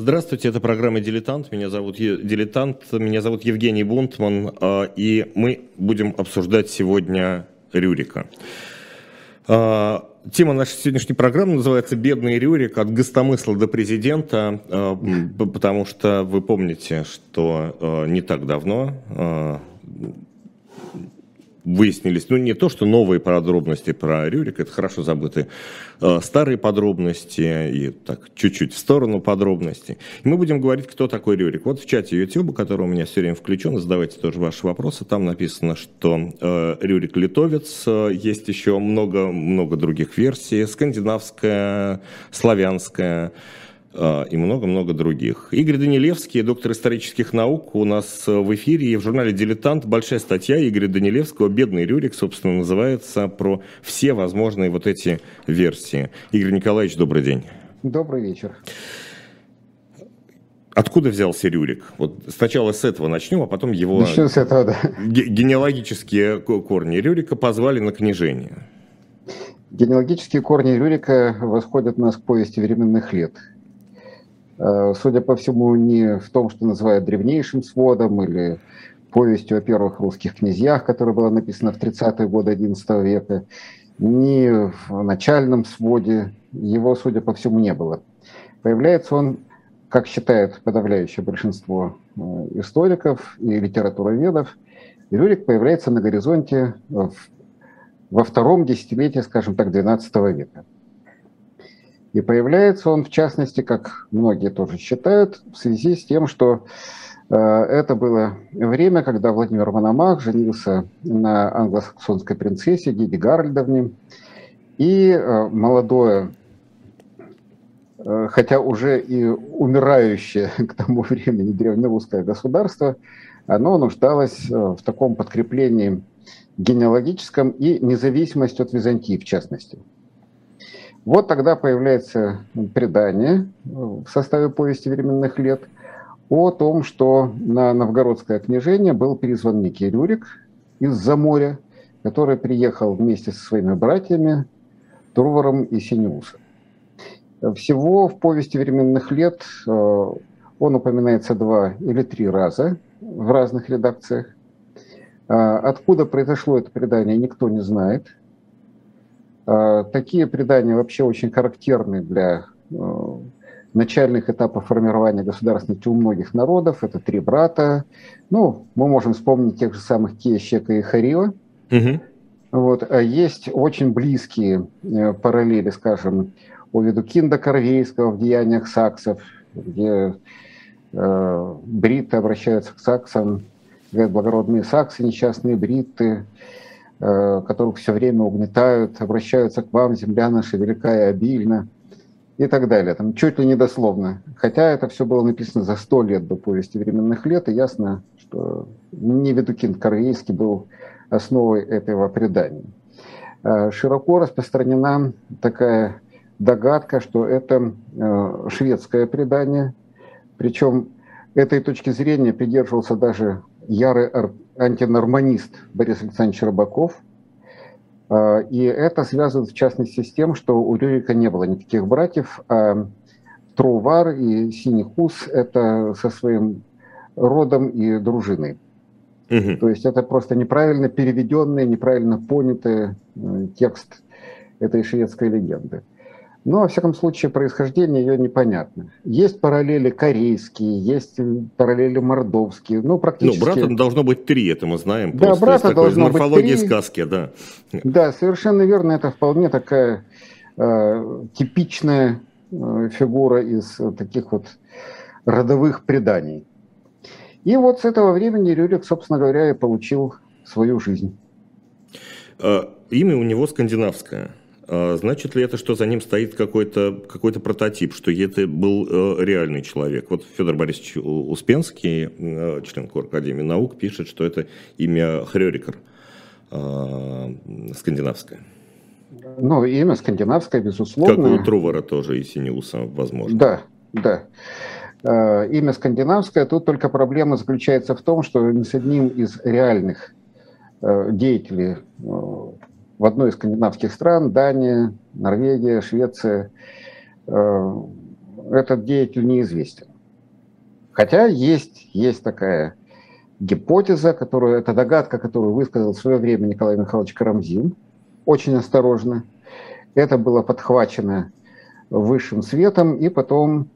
Здравствуйте, это программа «Дилетант». Меня зовут «Дилетант», меня зовут Евгений Бунтман, а, и мы будем обсуждать сегодня Рюрика. А, тема нашей сегодняшней программы называется «Бедный Рюрик. От гостомысла до президента», а, потому что вы помните, что не так давно выяснились, ну не то, что новые подробности про Рюрик, это хорошо забытые, э, старые подробности и так чуть-чуть в сторону подробностей. И мы будем говорить, кто такой Рюрик. Вот в чате YouTube, который у меня все время включен, задавайте тоже ваши вопросы, там написано, что э, Рюрик литовец, э, есть еще много-много других версий, скандинавская, славянская, и много-много других. Игорь Данилевский, доктор исторических наук, у нас в эфире и в журнале «Дилетант» большая статья Игоря Данилевского «Бедный Рюрик», собственно, называется про все возможные вот эти версии. Игорь Николаевич, добрый день. Добрый вечер. Откуда взялся Рюрик? Вот сначала с этого начнем, а потом его Начнем с этого, да. генеалогические корни Рюрика позвали на книжение. Генеалогические корни Рюрика восходят у нас к повести временных лет – Э, судя по всему, не в том, что называют древнейшим сводом или повестью о первых русских князьях, которая была написана в 30-е годы XI века, ни в начальном своде его, судя по всему, не было. Появляется он, как считает подавляющее большинство э, историков и литературоведов, Рюрик появляется на горизонте во втором десятилетии, скажем так, XII века. И появляется он, в частности, как многие тоже считают, в связи с тем, что э, это было время, когда Владимир Мономах женился на англосаксонской принцессе Диди Гарольдовне, и э, молодое, э, хотя уже и умирающее к тому времени древнерусское государство, оно нуждалось в таком подкреплении генеалогическом и независимости от Византии, в частности – вот тогда появляется предание в составе повести временных лет о том, что на новгородское княжение был призван некий Рюрик из-за моря, который приехал вместе со своими братьями Турваром и Синеусом. Всего в повести временных лет э, он упоминается два или три раза в разных редакциях. Э, откуда произошло это предание, никто не знает – такие предания вообще очень характерны для э, начальных этапов формирования государственности у многих народов. Это три брата. Ну, мы можем вспомнить тех же самых Киещека и Харио. Угу. Вот. А есть очень близкие э, параллели, скажем, у Ведукинда Корвейского в деяниях саксов, где э, бриты обращаются к саксам, говорят, благородные саксы, несчастные бриты, которых все время угнетают, обращаются к вам, земля наша велика и обильна, и так далее. Там чуть ли не дословно. Хотя это все было написано за сто лет до повести временных лет, и ясно, что не Ведукин Корейский был основой этого предания. Э, широко распространена такая догадка, что это э, шведское предание, причем этой точки зрения придерживался даже ярый антинорманист Борис Александрович Рыбаков. А, и это связано, в частности, с тем, что у Рюрика не было никаких братьев, а Трувар и Синий Хус – это со своим родом и дружиной. Угу. То есть это просто неправильно переведенный, неправильно понятый э, текст этой шведской легенды. Но, во всяком случае, происхождение ее непонятно. Есть параллели корейские, есть параллели мордовские, ну, практически... Ну, брата должно быть три, это мы знаем. Да, брата должно быть морфологии три. сказки, да. Да, совершенно верно, это вполне такая э, типичная э, фигура из э, таких вот родовых преданий. И вот с этого времени Рюрик, собственно говоря, и получил свою жизнь. А, имя у него скандинавское. А значит ли это, что за ним стоит какой-то какой прототип, что это был э, реальный человек? Вот Федор Борисович Успенский, э, член Кор Академии наук, пишет, что это имя Хрёрикер, э, скандинавское. Ну, имя скандинавское, безусловно. Как у Трувара тоже и Синеуса, возможно. Да, да. Имя скандинавское, тут только проблема заключается в том, что ни с одним из реальных деятелей в одной из скандинавских стран, Дания, Норвегия, Швеция, э, этот деятель неизвестен. Хотя есть, есть такая гипотеза, которую, это догадка, которую высказал в свое время Николай Михайлович Карамзин, очень осторожно. Это было подхвачено высшим светом и потом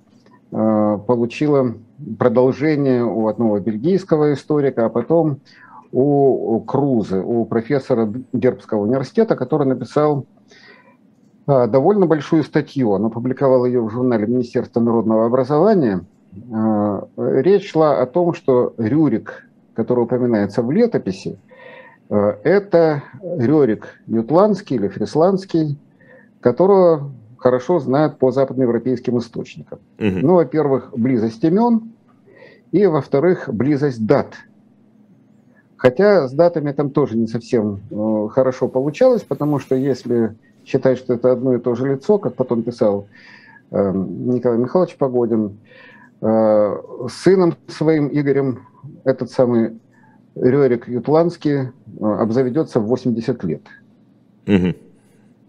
э, получило продолжение у одного бельгийского историка, а потом у Крузы, у профессора Дербского университета, который написал э, довольно большую статью. Он опубликовал ее в журнале Министерства народного образования. Э, речь шла о том, что Рюрик который упоминается в летописи, э, это Рерик Ютландский или Фрисландский, которого хорошо знают по западноевропейским источникам. Угу. Ну, во-первых, близость имен, и, во-вторых, близость дат. Хотя с датами там тоже не совсем э, хорошо получалось, потому что если считать, что это одно и то же лицо, как потом писал э, Николай Михайлович Погодин, э, сыном своим Игорем этот самый Рерик Ютландский обзаведется в 80 лет. Угу.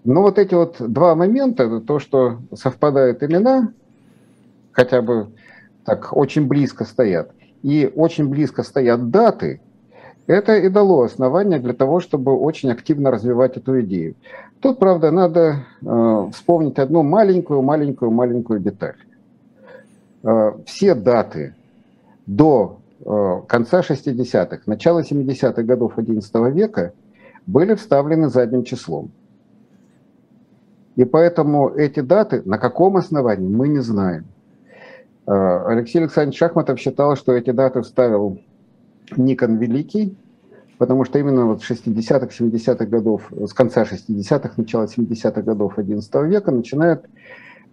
Но вот эти вот два момента, то, что совпадают имена, хотя бы так очень близко стоят, и очень близко стоят даты, это и дало основание для того, чтобы очень активно развивать эту идею. Тут, правда, надо э, вспомнить одну маленькую-маленькую-маленькую деталь. Э, все даты до Э, конца 60-х, начала 70-х годов XI века были вставлены задним числом. И поэтому эти даты, на каком основании, мы не знаем. Алексей Александрович Шахматов считал, что эти даты вставил Никон Великий, потому что именно вот с 60-х, 70-х годов, с конца 60-х, начала 70-х годов XI века начинают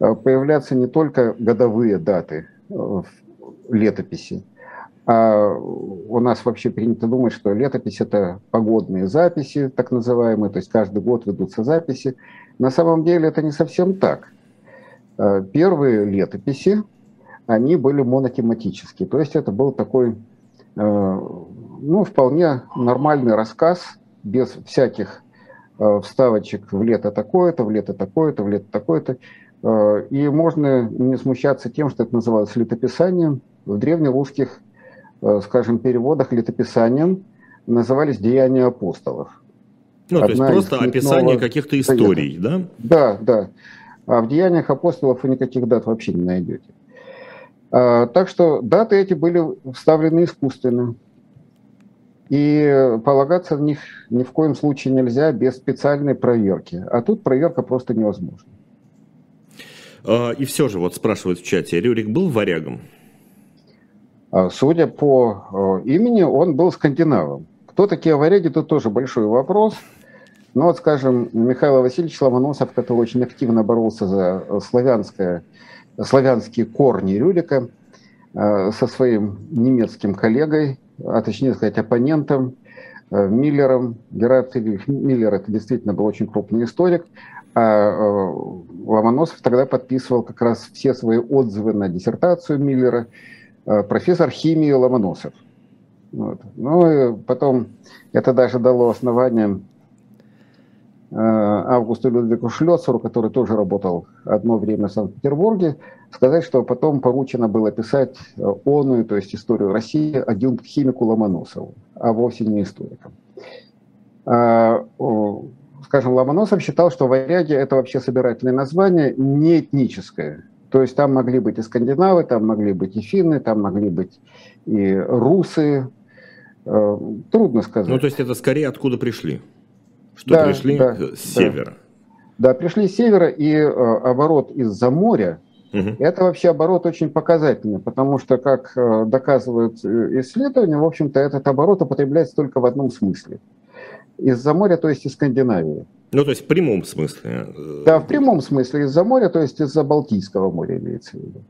э, появляться не только годовые даты в летописи, а у нас вообще принято думать, что летопись – это погодные записи, так называемые, то есть каждый год ведутся записи. На самом деле это не совсем так. А, первые летописи, они были монотематические, то есть это был такой, ну, вполне нормальный рассказ, без всяких а, вставочек в лето такое-то, в лето такое-то, в лето такое-то. И можно не смущаться тем, что это называлось летописанием. В древнерусских Э, скажем, переводах летописанием назывались «Деяния апостолов». Ну, Одна то есть просто описание каких-то историй, да? Да, да. А в «Деяниях апостолов» вы никаких дат вообще не найдете. А, так что даты эти были вставлены искусственно. И полагаться в них ни в коем случае нельзя без специальной проверки. А тут проверка просто невозможна. А, и все же, вот спрашивают в чате, Рюрик был варягом? А, судя по э, имени, он был скандинавом. Кто такие варяги, тут тоже большой вопрос. Но вот, скажем, Михаил Васильевич Ломоносов, который очень активно боролся за славянское, славянские корни Рюрика, э, со своим немецким коллегой, а точнее сказать, оппонентом э, Миллером. Герард Миллер это действительно был очень крупный историк. А Ломоносов тогда подписывал как раз все свои отзывы на диссертацию Миллера – Э, профессор химии Ломоносов. Вот. Ну и потом это даже дало основание э, Августу Людвигу Шлёцеру, который тоже работал одно время в Санкт-Петербурге, сказать, что потом поручено было писать э, оную, то есть историю России, адъюнкт химику Ломоносову, а вовсе не историкам. А, скажем, Ломоносов считал, что варяги – это вообще собирательное название, не этническое. То есть там могли быть и скандинавы, там могли быть и финны, там могли быть и русы. Э, трудно сказать. Ну, то есть это скорее откуда пришли? Что да, пришли да, с севера? Да. да, пришли с севера, и э, оборот из-за моря, угу. это вообще оборот очень показательный, потому что, как э, доказывают э, исследования, в общем-то, этот оборот употребляется только в одном смысле. Из-за моря, то есть из Скандинавии. Ну, то есть в прямом смысле. Э, да, в прямом смысле из-за моря, то есть из-за Балтийского моря имеется в виду.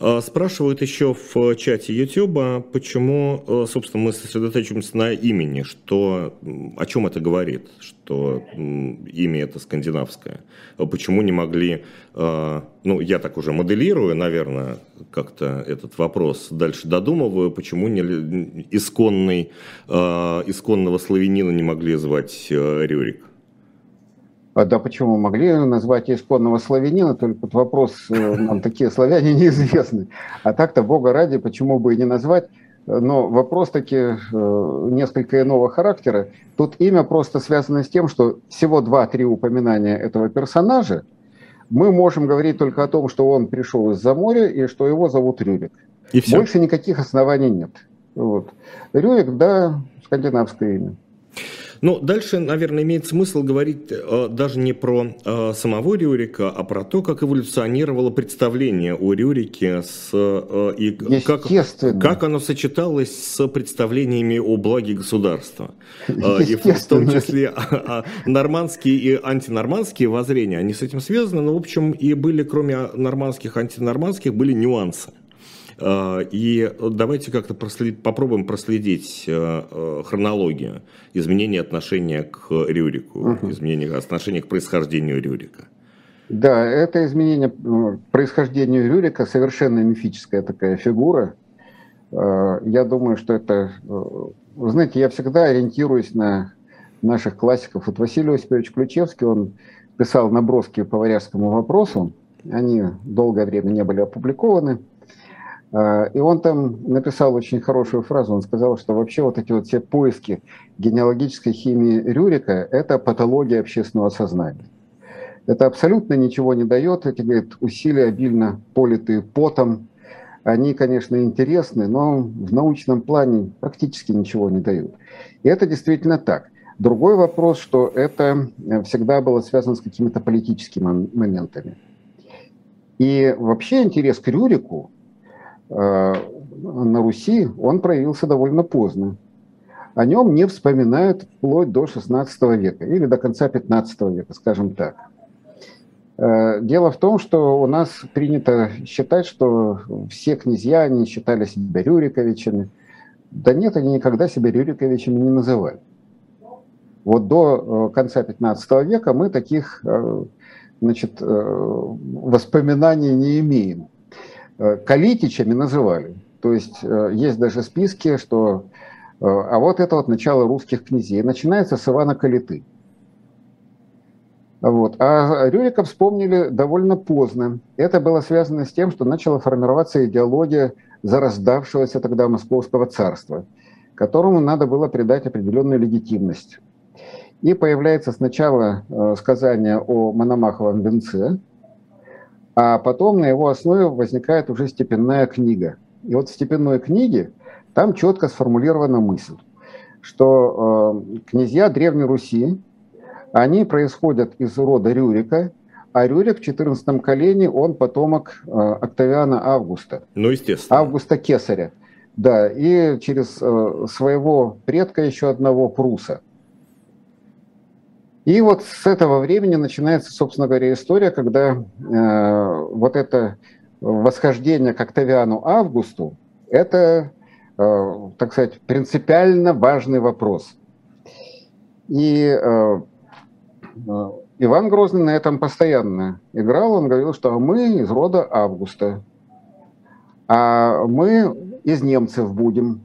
А, спрашивают еще в чате YouTube, почему, э, собственно, мы сосредоточимся на имени, что, о чем это говорит, что имя это скандинавское. А почему не могли, ну, я так уже моделирую, наверное, как-то этот вопрос дальше додумываю, почему не исконный, исконного славянина не могли звать Рюрик? А, да почему? Могли назвать исконного славянина, только вот вопрос, э, нам такие славяне неизвестны. А так-то, бога ради, почему бы и не назвать? Но вопрос таки э, несколько иного характера. Тут имя просто связано с тем, что всего два-три упоминания этого персонажа, мы можем говорить только о том, что он пришел из-за моря и что его зовут Рюрик. И все. Больше никаких оснований нет. Вот. Рюрик, да, скандинавское имя. Ну, дальше, наверное, имеет смысл говорить э, даже не про э, самого Рюрика, а про то, как эволюционировало представление о Рюрике с, э, и как, как оно сочеталось с представлениями о благе государства. Э, и в том числе а, а, нормандские и антинормандские воззрения, они с этим связаны, но, в общем, и были, кроме нормандских, антинормандских, были нюансы. А, и давайте как-то прослед... попробуем проследить э, э, хронологию изменения отношения к Рюрику, угу. изменения отношения к происхождению Рюрика. Да, это изменение ну, происхождению Рюрика совершенно мифическая такая фигура. Я думаю, что это... Э, вы знаете, я всегда ориентируюсь на наших классиков. Вот Василий Осипович Ключевский, он писал наброски по варяжскому вопросу. Они долгое время не были опубликованы. А, и он там написал очень хорошую фразу. Он сказал, что вообще вот эти вот все поиски генеалогической химии Рюрика – это патология общественного сознания. Это абсолютно ничего не дает. Эти, говорит, усилия, обильно политые потом, они, конечно, интересны, но в научном плане практически ничего не дают. И это действительно так. Другой вопрос, что это всегда было связано с какими-то политическими моментами. И вообще интерес к Рюрику – Э, на Руси, он проявился довольно поздно. О нем не вспоминают вплоть до XVI века или до конца XV века, скажем так. Э, дело в том, что у нас принято считать, что все князья, они считали себя Рюриковичами. Да нет, они никогда себя Рюриковичами не называли. Вот до э, конца XV века мы таких значит, воспоминаний не имеем. Э, калитичами называли. То есть э, есть даже списки, что э, а вот это вот начало русских князей. Начинается с Ивана Калиты. Вот. А Рюрика вспомнили довольно поздно. Это было связано с тем, что начала формироваться идеология зарождавшегося тогда Московского царства, которому надо было придать определенную легитимность. И появляется сначала сказание о Мономаховом венце, а потом на его основе возникает уже степенная книга. И вот в степенной книге там четко сформулирована мысль, что э, князья Древней Руси, они происходят из рода Рюрика, а Рюрик в 14 колене, он потомок э, Октавиана Августа. Ну, естественно. Августа Кесаря. Да, и через э, своего предка еще одного Пруса. И вот с этого времени начинается, собственно говоря, история, когда э, вот это восхождение к Октавиану Августу, это, э, так сказать, принципиально важный вопрос. И э, э Иван Грозный на этом постоянно играл. Он говорил, что мы из рода Августа, а мы из немцев будем.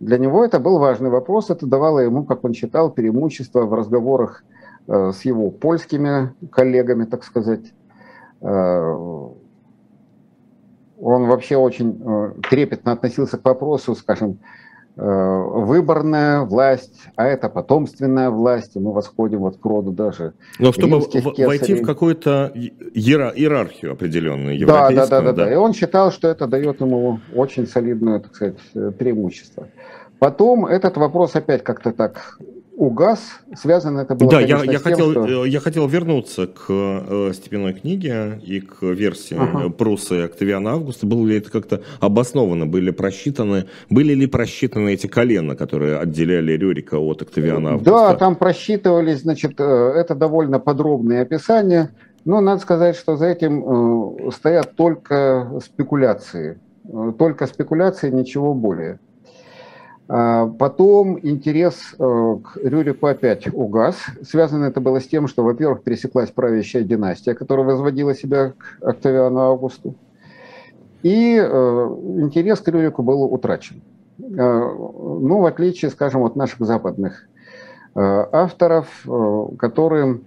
Для него это был важный вопрос, это давало ему, как он считал, преимущество в разговорах э, с его польскими коллегами, так сказать. Э, он вообще очень э, трепетно относился к вопросу, скажем, выборная власть, а это потомственная власть, и мы восходим вот к роду даже Но чтобы в, войти в какую-то иерархию определенную, да, да, да, да, да. И он считал, что это дает ему очень солидное, так сказать, преимущество. Потом этот вопрос опять как-то так угас, связано это было, Да, конечно, я, я, тем, хотел, что... Э, я хотел вернуться к э, степенной книге и к версии ага. Пруса и Октавиана Августа. Было ли это как-то обосновано, были просчитаны, были ли просчитаны эти колена, которые отделяли Рюрика от Октавиана Августа? Да, там просчитывались, значит, э, это довольно подробные описания, но надо сказать, что за этим э, стоят только спекуляции, только спекуляции, ничего более. А, потом интерес э, к Рюрику опять угас. Связано это было с тем, что, во-первых, пересеклась правящая династия, которая возводила себя к Октавиану Августу. И э, интерес к Рюрику был утрачен. Э, ну, в отличие, скажем, от наших западных авторов, которые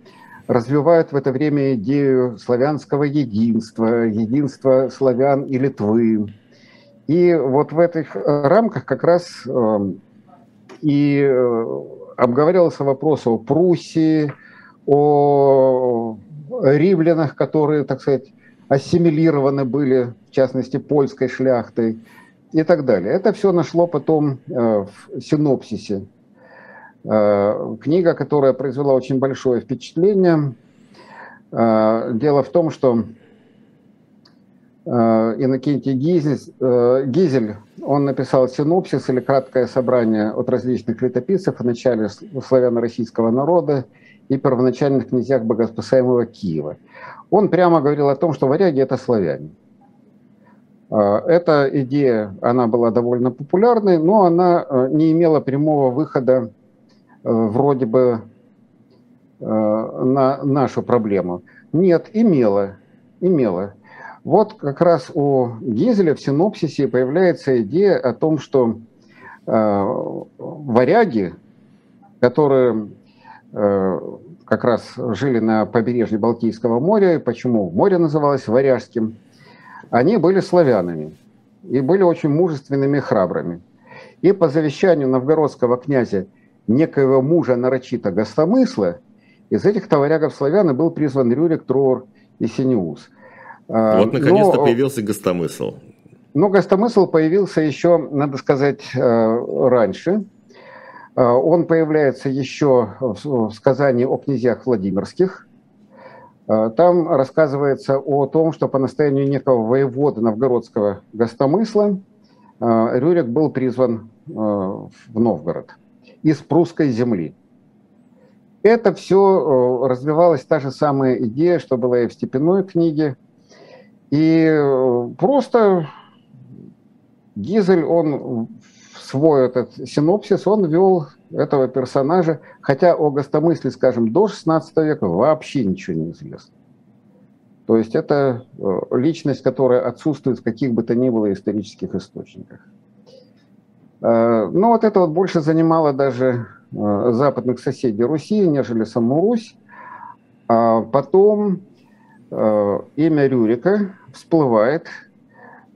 развивают в это время идею славянского единства, единства славян и Литвы. И вот в этих рамках как раз эм, и э, обговаривался вопрос о Пруссии, о римлянах, которые, так сказать, ассимилированы были, в частности, польской шляхтой и так далее. Это все нашло потом э, в синопсисе. Э, книга, которая произвела очень большое впечатление. Э, дело в том, что Иннокентий Гизель, Гизель, он написал синопсис или краткое собрание от различных летописцев о начале славяно-российского народа и первоначальных князьях богоспасаемого Киева. Он прямо говорил о том, что варяги – это славяне. А, эта идея, она была довольно популярной, но она э, не имела прямого выхода э, вроде бы э, на нашу проблему. Нет, имела, имела. Вот как раз у Гизеля в синопсисе появляется идея о том, что варяги, которые как раз жили на побережье Балтийского моря, почему море называлось Варяжским, они были славянами и были очень мужественными и храбрыми. И по завещанию новгородского князя, некоего мужа нарочито гостомысла, из этих товарягов славян был призван Рюрик, Труор и Синеус. А, вот наконец-то но, появился гостомысл. Но гостомысл появился еще, надо сказать, э, раньше. Э, он появляется еще в сказании о князьях Владимирских – Э, там рассказывается о том, что по настоянию некого воевода новгородского гостомысла Рюрик был призван в Новгород из прусской земли. Это все развивалась та же самая идея, что была и в степенной книге. И просто Гизель, он свой этот синопсис, он вел этого персонажа, хотя о гостомысле, скажем, до 16 века вообще ничего не известно. То есть это э, личность, которая отсутствует в каких бы то ни было исторических источниках. Э, но вот это вот больше занимало даже э, западных соседей Руси, нежели саму Русь. А потом имя Рюрика всплывает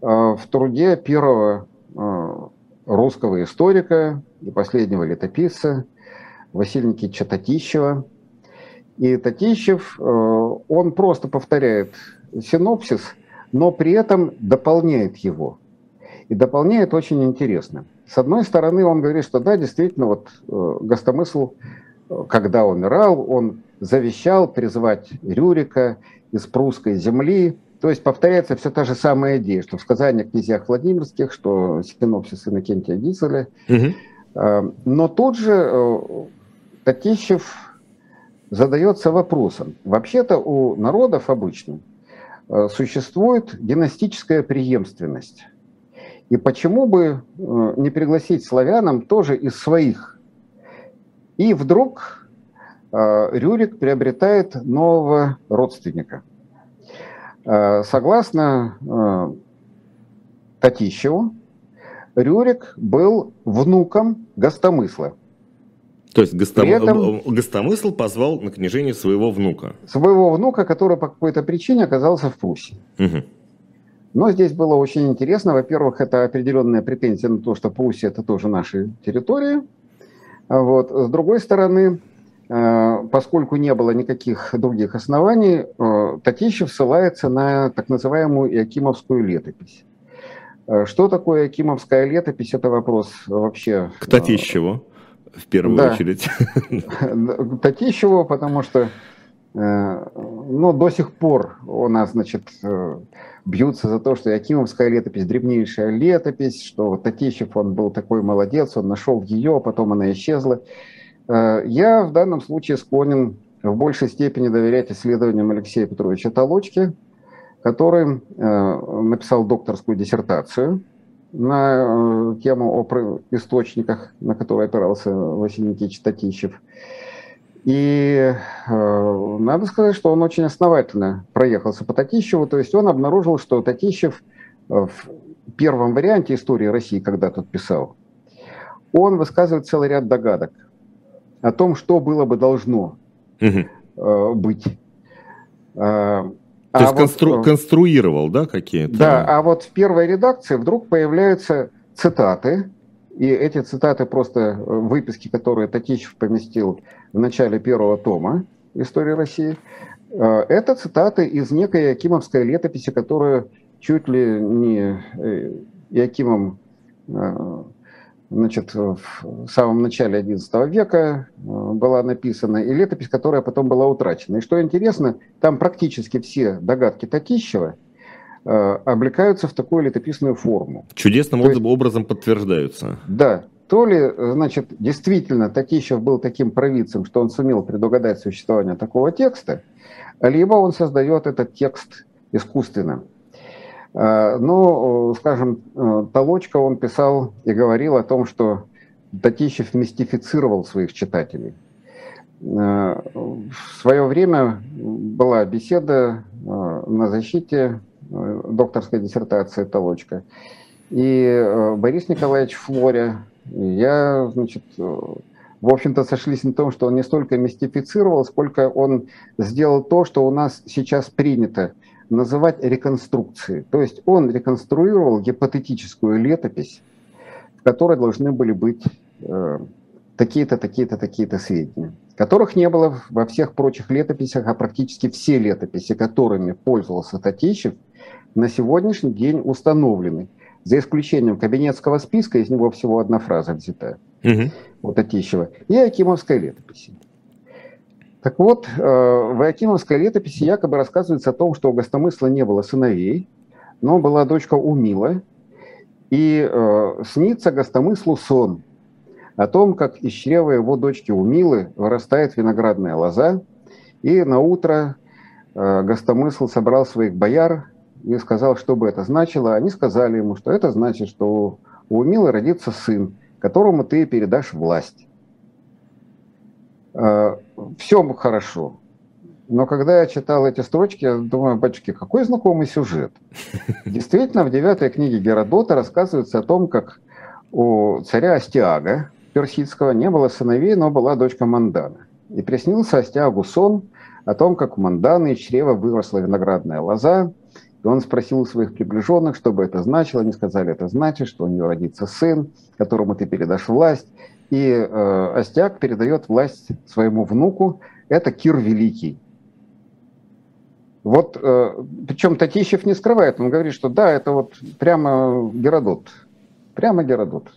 в труде первого русского историка и последнего летописца Василия Никитича. И Татищев, э, он просто повторяет синопсис, но при этом дополняет его. И дополняет очень интересно. С одной стороны, он говорит, что да, действительно, вот э, Гостомысл, э, когда умирал, он завещал призывать Рюрика из прусской земли, то есть повторяется все та же самая идея, что в сказании о князьях Владимирских, что синопсис Иннокентия Гизеля. Угу. Но тут же э, Татищев задается вопросом. Вообще-то у народов обычно э, существует династическая преемственность. И почему бы э, не пригласить славянам тоже из своих? И вдруг Рюрик приобретает нового родственника – согласно э, Татищеву, Рюрик был внуком Гостомысла. То есть Гостом... этом... Гостомысл позвал на княжение своего внука. Своего внука, который по какой-то причине оказался в Пруссии. Угу. Но здесь было очень интересно. Во-первых, это определенная претензия на то, что Пруссия – это тоже наша территория. Вот. С другой стороны, Э, поскольку не было никаких других оснований, э, Татищев ссылается на так называемую Иакимовскую летопись. Э, что такое Якимовская летопись? Это вопрос вообще... К Татищеву, в первую да. очередь. К Татищеву, потому что ну, до сих пор у нас, значит, бьются за то, что Якимовская летопись древнейшая летопись, что Татищев, он был такой молодец, он нашел ее, потом она исчезла. Э, я в данном случае склонен в большей степени доверять исследованиям Алексея Петровича Толочки, который э, написал докторскую диссертацию на э, тему о источниках, на которые опирался Василий Никитич Татищев. И э, надо сказать, что он очень основательно проехался по Татищеву, то есть он обнаружил, что Татищев в первом варианте истории России, когда тот писал, он высказывает целый ряд догадок – о том, что было бы должно. Угу. быть. То а есть вот, констру, конструировал, да, какие-то? Да, а вот в первой редакции вдруг появляются цитаты, и эти цитаты просто выписки, которые Татищев поместил в начале первого тома истории России, это цитаты из некой Якимовской летописи, которую чуть ли не Якимом значит, в самом начале XI века э, была написана, и летопись, которая потом была утрачена. И что интересно, там практически все догадки Татищева э, облекаются в такую летописную форму. Чудесным То есть, образом подтверждаются. Да. То ли, значит, действительно Татищев был таким провидцем, что он сумел предугадать существование такого текста, либо он создает этот текст искусственно. Э, ну, скажем, э, Толочка он писал и говорил о том, что Татищев мистифицировал своих читателей. Э, в свое время была беседа на защите докторской диссертации Толочка. И Борис Николаевич Флоря, я, значит, в общем-то, сошлись на том, что он не столько мистифицировал, сколько он сделал то, что у нас сейчас принято – называть реконструкцией. То есть он реконструировал гипотетическую летопись, в которой должны были быть э, такие-то, такие-то, такие-то сведения, которых не было во всех прочих летописях, а практически все летописи, которыми пользовался Татищев, на сегодняшний день установлены. За исключением кабинетского списка, из него всего одна фраза взята угу. у Татищева, и Акимовской летописи. Так вот, э, в Акимовской летописи якобы рассказывается о том, что у Гостомысла не было сыновей, но была дочка Умила, и э, снится Гостомыслу сон о том, как из чрева его дочки Умилы вырастает виноградная лоза, и на утро э, Гостомысл собрал своих бояр и сказал, что бы это значило. Они сказали ему, что это значит, что у Умилы родится сын, которому ты передашь власть. Э, Все хорошо. Но когда я читал эти строчки, я думаю, батюшки, какой знакомый сюжет. Действительно, в девятой книге Геродота рассказывается о том, как у царя Астиага персидского не было сыновей, но была дочка Мандана. И приснился Астиагу сон о том, как у Манданы из чрева выросла виноградная лоза, и он спросил у своих приближенных, что бы это значило. Они сказали, это значит, что у нее родится сын, которому ты передашь власть. И э, Остяк передает власть своему внуку, это Кир Великий. Вот, э, причем Татищев не скрывает, он говорит, что да, это вот прямо Геродот, прямо Геродот.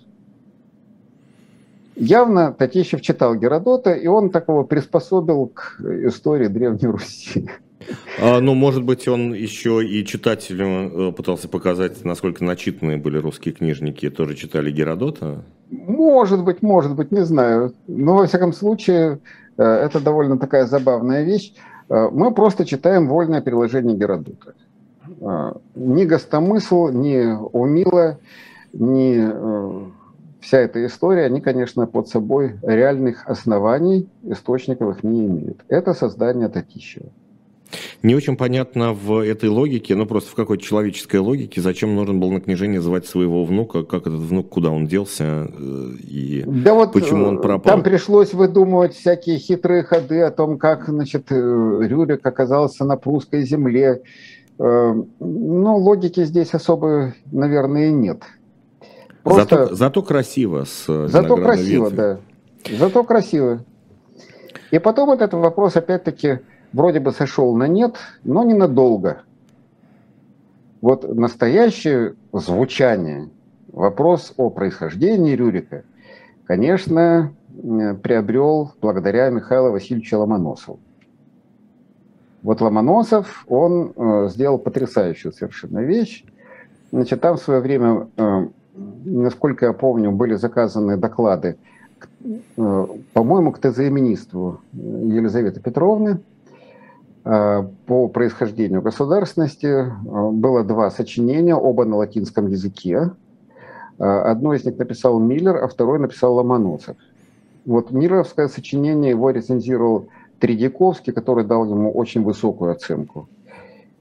Явно Татищев читал Геродота, и он такого приспособил к истории Древней Руси. А, ну, может быть, он еще и читателю э, пытался показать, насколько начитанные были русские книжники, тоже читали Геродота? Может быть, может быть, не знаю. Но, во всяком случае, э, это довольно такая забавная вещь. Э, мы просто читаем вольное переложение Геродота. Ни гостомысл, ни умила, ни вся эта история, они, конечно, под собой реальных оснований источниковых не имеют. Это создание Татищева. Не очень понятно в этой логике, ну просто в какой-то человеческой логике, зачем нужен был на княжение звать своего внука, как этот внук, куда он делся э, и да вот почему он э, пропал. Там пришлось выдумывать всякие хитрые ходы о том, как значит, э, Рюрик оказался на прусской земле. Ну, логики здесь особо, наверное, нет. Просто... Зато, зато красиво. С зато красиво, ветви. да. Зато красиво. И потом этот вопрос опять-таки вроде бы сошел на нет, но ненадолго. Вот настоящее звучание, вопрос о происхождении Рюрика, конечно, приобрел благодаря Михаилу Васильевичу Ломоносову. Вот Ломоносов, он э, сделал потрясающую совершенно вещь. Значит, там в свое время, э, насколько я помню, были заказаны доклады, э, по-моему, к ТЗ-министру Елизаветы Петровны, Э, по происхождению государственности. Э, было два сочинения, оба на латинском языке. Э, одно из них написал Миллер, а второе написал Ломоносов. Вот Миллеровское сочинение его рецензировал Тредяковский, который дал ему очень высокую оценку.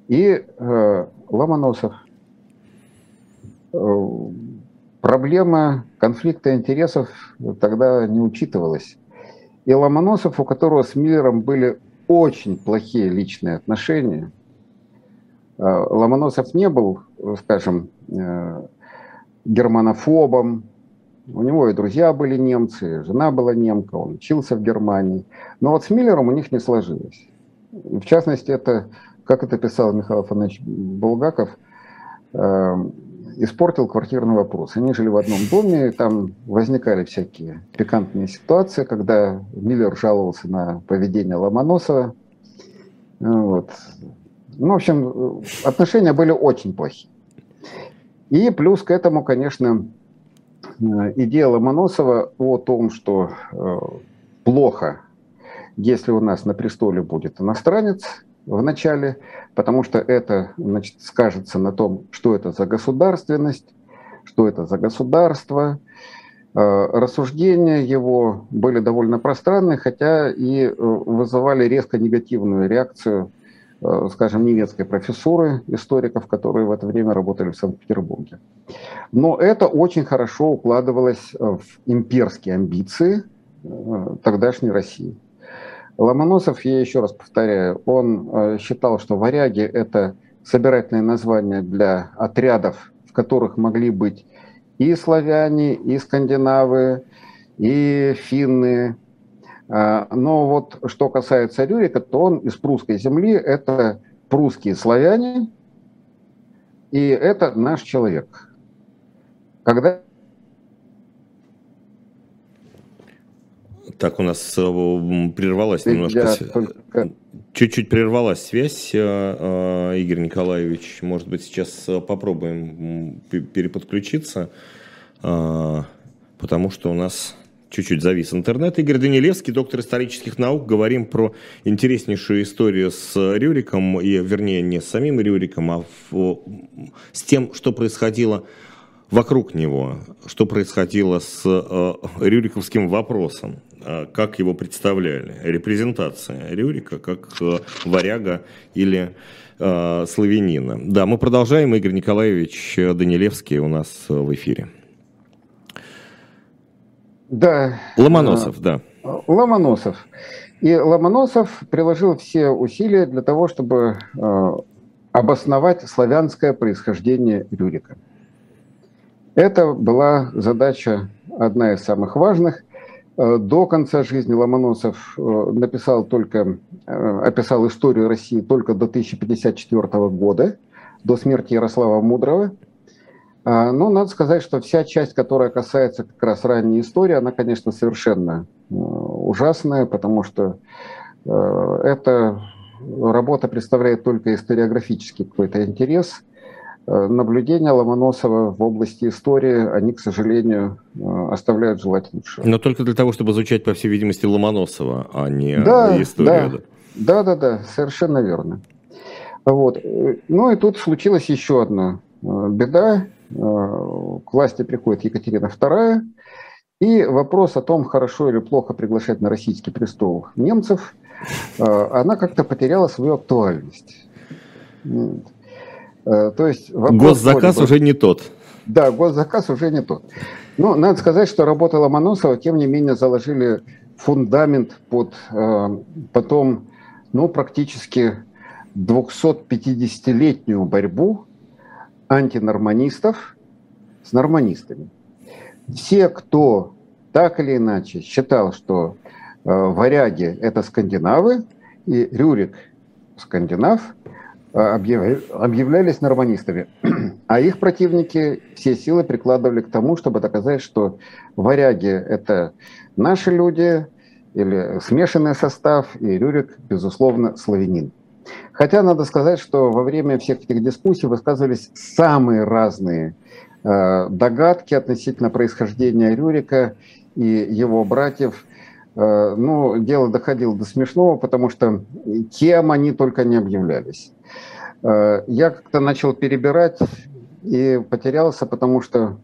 И э, Ломоносов. Э, проблема конфликта интересов тогда не учитывалась. И Ломоносов, у которого с Миллером были очень плохие личные отношения. Ломоносов не был, скажем, германофобом, у него и друзья были немцы, жена была немка, он учился в Германии. Но вот с Миллером у них не сложилось. В частности, это, как это писал Михаил Афанович Булгаков, э, испортил квартирный вопрос. Они жили в одном доме, там возникали всякие пикантные ситуации, когда Миллер жаловался на поведение Ломоносова. Вот. Ну, в общем, отношения были очень плохие. И плюс к этому, конечно, Э, идея Ломоносова о том, что э, плохо, если у нас на престоле будет иностранец в начале, потому что это значит, скажется на том, что это за государственность, что это за государство. Э, рассуждения его были довольно пространные, хотя и вызывали резко негативную реакцию Э, скажем, немецкой профессуры историков, которые в это время работали в Санкт-Петербурге. Но это очень хорошо укладывалось в имперские амбиции э, тогдашней России. Ломоносов, я еще раз повторяю, он э, считал, что варяги – это собирательное название для отрядов, в которых могли быть и славяне, и скандинавы, и финны, а, но вот что касается Рюрика, то он из прусской земли, это прусские славяне, и это наш человек. Когда Так, у нас э, прервалась немножко... Только... Чуть-чуть прервалась связь, э, э, Игорь Николаевич. Может быть, сейчас попробуем переподключиться, потому что у нас чуть-чуть завис интернет. Игорь Данилевский, доктор исторических наук. Говорим про интереснейшую историю с Рюриком, и, вернее, не с самим Рюриком, а в, с тем, что происходило вокруг него, что происходило с э, Рюриковским вопросом, э, как его представляли, репрезентация Рюрика как э, варяга или э, славянина. Да, мы продолжаем. Игорь Николаевич Данилевский у нас в эфире. Да. Ломоносов, да. Ломоносов. И Ломоносов приложил все усилия для того, чтобы э, обосновать славянское происхождение Рюрика. Это была задача одна из самых важных. Э, до конца жизни Ломоносов э, написал только, описал историю России только до 1054 года, до смерти Ярослава Мудрого – а, ну, надо сказать, что вся часть, которая касается как раз ранней истории, она, конечно, совершенно э, ужасная, потому что э, эта работа представляет только историографический какой-то интерес. Э, наблюдения Ломоносова в области истории, они, к сожалению, оставляют желать лучшего. Но только для того, чтобы изучать, по всей видимости, Ломоносова, а не да, историю. Да, да, да, да, совершенно верно. Вот. Ну и тут случилась еще одна беда. Э, к власти приходит Екатерина II, и вопрос о том, хорошо или плохо приглашать на российский престол немцев, э, она как-то потеряла свою актуальность. Э, то есть госзаказ уже не тот. Да, госзаказ уже не тот. Но надо сказать, что работа Ломоносова, тем не менее, заложили фундамент под потом, ну, практически 250-летнюю борьбу антинорманистов с норманистами. Все, кто так или иначе считал, что э, варяги – это скандинавы, и Рюрик – скандинав, э, объявлялись норманистами. А их противники все силы прикладывали к тому, чтобы доказать, что варяги – это наши люди, или смешанный состав, и Рюрик, безусловно, славянин. Хотя надо сказать, что во время всех этих дискуссий высказывались самые разные э, догадки относительно происхождения Рюрика и его братьев. Э, ну, дело доходило до смешного, потому что кем они только не объявлялись. Э, я как-то начал перебирать и потерялся, потому что,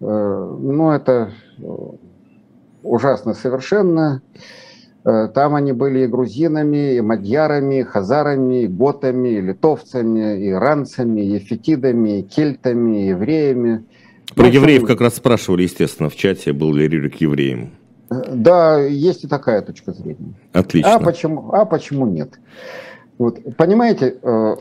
э, ну, это ужасно совершенно. Там они были и грузинами, и мадьярами, и хазарами, и готами, и литовцами, и иранцами, и ефетидами, и кельтами, и евреями. Про общем, евреев как раз спрашивали, естественно, в чате, был ли Рюрик евреем. Да, есть и такая точка зрения. Отлично. А почему, а почему нет? Вот, понимаете, э,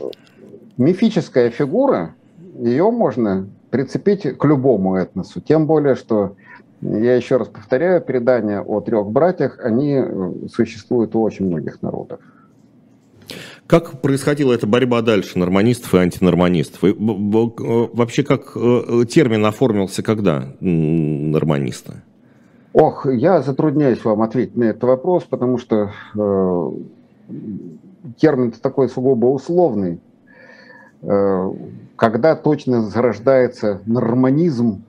мифическая фигура, ее можно прицепить к любому этносу. Тем более, что, я еще раз повторяю, предания о трех братьях, они э, существуют у очень многих народов. Как происходила эта борьба дальше, норманистов и антинорманистов? И, вообще, как термин оформился когда, норманисты? Ох, я затрудняюсь вам ответить на этот вопрос, потому что э, термин такой сугубо условный. Э, когда точно зарождается норманизм,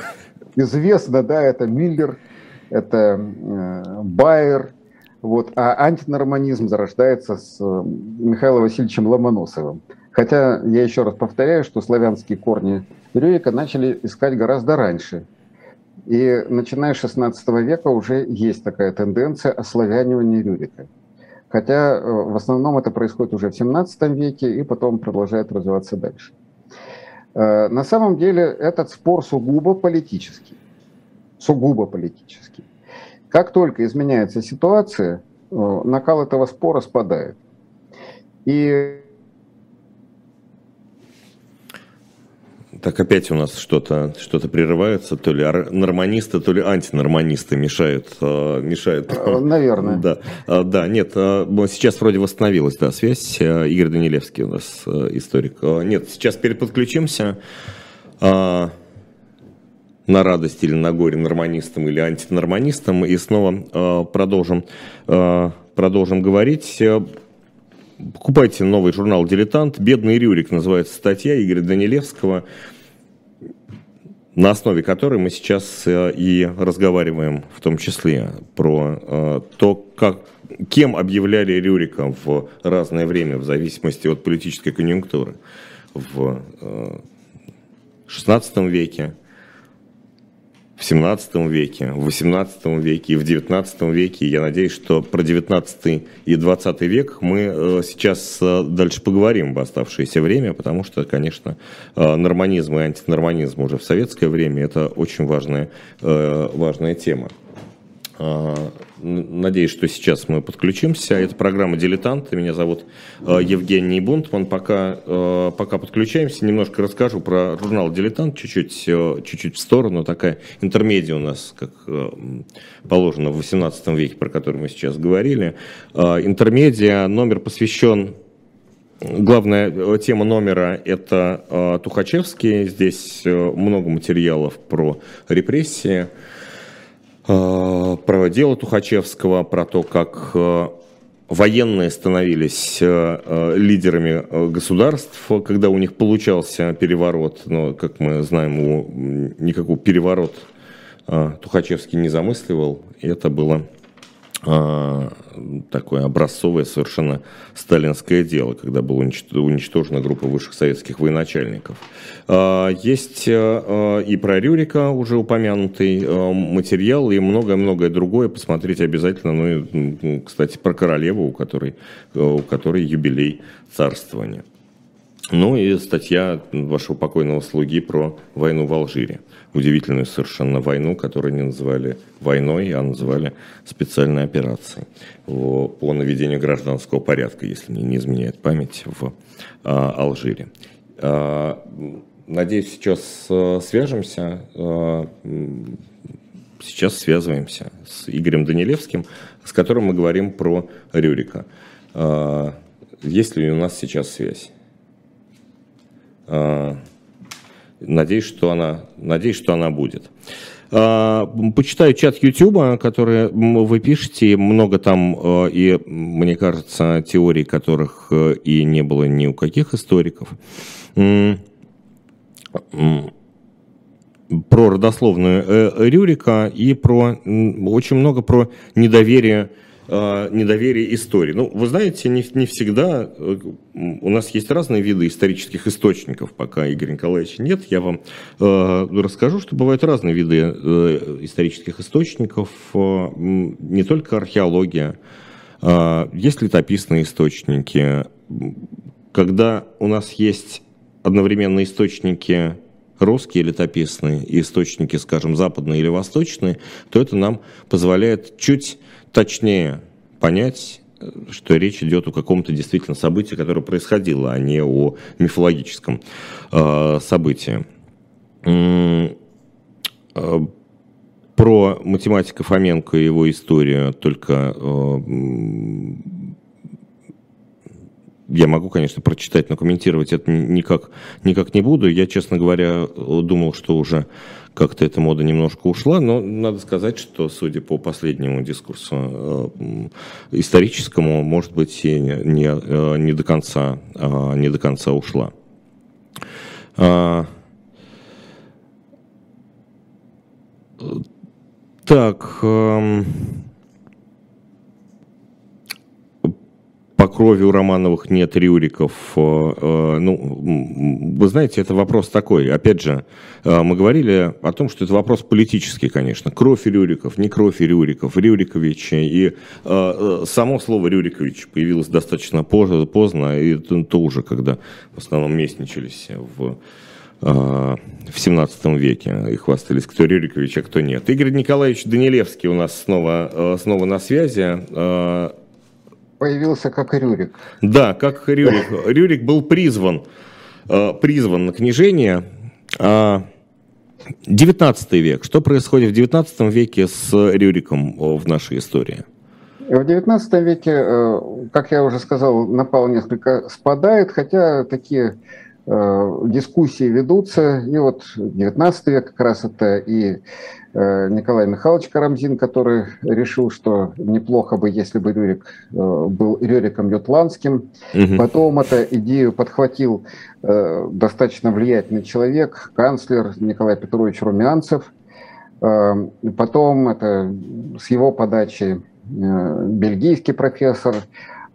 известно, да, это Миллер, это э, Байер, вот, а антинорманизм зарождается с э, Михаилом Васильевичем Ломоносовым. Хотя я еще раз повторяю, что славянские корни Рюрика начали искать гораздо раньше – и начиная с 16 века уже есть такая тенденция ославянивания Рюрика. Хотя э, в основном это происходит уже в 17 веке и потом продолжает развиваться дальше. Э, на самом деле этот спор сугубо политический. Сугубо политический. Как только изменяется ситуация, э, накал этого спора спадает. И Так опять у нас что-то что прерывается, то ли норманисты, то ли антинорманисты мешают. Э, мешают. Э, наверное. Да, э, да, нет, сейчас вроде восстановилась да, связь. Игорь Данилевский у нас историк. Нет, сейчас переподключимся на радость или на горе норманистам или антинорманистам и снова продолжим, продолжим говорить. Покупайте новый журнал «Дилетант». «Бедный Рюрик» называется статья Игоря Данилевского, на основе которой мы сейчас э, и разговариваем, в том числе, про э, то, как, кем объявляли Рюрика в разное время, в зависимости от политической конъюнктуры. В XVI э, веке, в 17 веке, в 18 веке и в 19 веке. Я надеюсь, что про 19 и 20 век мы э, сейчас э, дальше поговорим в оставшееся время, потому что, конечно, э, норманизм и антинорманизм уже в советское время – это очень важная, важная тема. Надеюсь, что сейчас мы подключимся. Это программа «Дилетант». Меня зовут а, Евгений Бунтман. Пока, а, пока подключаемся, немножко расскажу про журнал «Дилетант». Чуть-чуть, чуть-чуть в сторону. Такая интермедия у нас, как положено в 18 веке, про который мы сейчас говорили. Интермедия, номер посвящен Главная тема номера – это Тухачевский. Здесь много материалов про репрессии. Э, про дело Тухачевского, про то, как э, военные становились э, лидерами государств, когда у них получался переворот. Но, как мы знаем, у никакого переворот Тухачевский не замысливал. И это было такое образцовое совершенно сталинское дело, когда была уничтожена группа высших советских военачальников. А, есть а, и про Рюрика уже упомянутый материал, и многое-многое другое. Посмотрите обязательно. Ну и, кстати, про королеву, у которой, у которой юбилей царствования. Ну и статья вашего покойного слуги про войну в Алжире удивительную совершенно войну, которую не называли войной, а называли специальной операцией по наведению гражданского порядка, если не, изменяет память, в а, Алжире. А, надеюсь, сейчас а, свяжемся. А, сейчас связываемся с Игорем Данилевским, с которым мы говорим про Рюрика. Есть ли у нас сейчас связь? Надеюсь, что она, надеюсь, что она будет. А, почитаю чат YouTube, который вы пишете, много там, э, и, мне кажется, теорий, которых э, и не было ни у каких историков. Про родословную э, Рюрика и про очень много про недоверие недоверие истории. Ну, вы знаете, не, не всегда э, у нас есть разные виды исторических источников, пока Игорь Николаевич нет. Я вам э, расскажу, что бывают разные виды э, исторических источников, э, не только археология, э, есть летописные источники. Когда у нас есть одновременно источники русские летописные и источники, скажем, западные или восточные, то это нам позволяет чуть точнее понять, что речь идет о каком-то действительно событии, которое происходило, а не о мифологическом э, событии. Э, про математика Фоменко и его историю только э, я могу, конечно, прочитать, но комментировать это никак, никак не буду. Я, честно говоря, думал, что уже как-то эта мода немножко ушла, но надо сказать, что, судя по последнему дискурсу э, историческому, может быть, и не, э, не, до, конца, э, не до конца ушла. А, так, эм, по крови у Романовых нет Рюриков. Э, э, ну, вы знаете, это вопрос такой. Опять же, э, мы говорили о том, что это вопрос политический, конечно. Кровь Рюриков, не кровь Рюриков, Рюриковичи. И само слово Рюрикович появилось достаточно поздно, и то уже, когда в основном местничались в в 17 веке и хвастались, кто Рюрикович, а кто нет. Игорь Николаевич Данилевский у нас снова, снова на связи появился как Рюрик. Да, как Рюрик. Рюрик был призван, э, призван на книжение. 19 век. Что происходит в 19 веке с Рюриком в нашей истории? В 19 веке, э, как я уже сказал, напал несколько спадает, хотя такие э, дискуссии ведутся. И вот 19 век как раз это и Э, Николай Михайлович Карамзин, который решил, что неплохо бы, если бы Рюрик э, был Рюриком Ютландским. Угу. Потом эту идею подхватил э, достаточно влиятельный человек, канцлер Николай Петрович Румянцев. Потом это с его подачи бельгийский профессор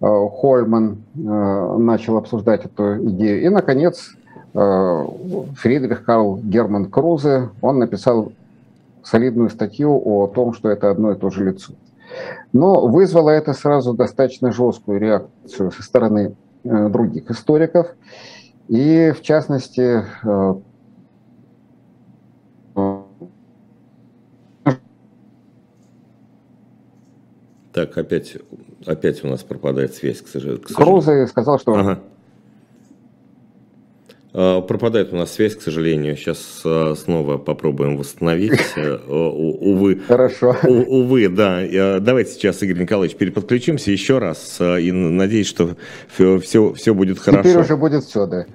Хольман начал обсуждать эту идею. И, наконец, Фридрих Карл Герман Крузе, он написал солидную статью о том, что это одно и то же лицо. Но вызвало это сразу достаточно жесткую реакцию со стороны э, других историков. И в частности, э, так, опять, опять у нас пропадает связь, к сожалению. Крузе сказал, что ага. А, пропадает у нас связь, к сожалению. Сейчас а, снова попробуем восстановить. Э, увы. Хорошо. Увы, да. Давайте сейчас, Игорь Николаевич, переподключимся еще раз. А, и надеюсь, что все, все будет хорошо. Теперь уже будет все, да.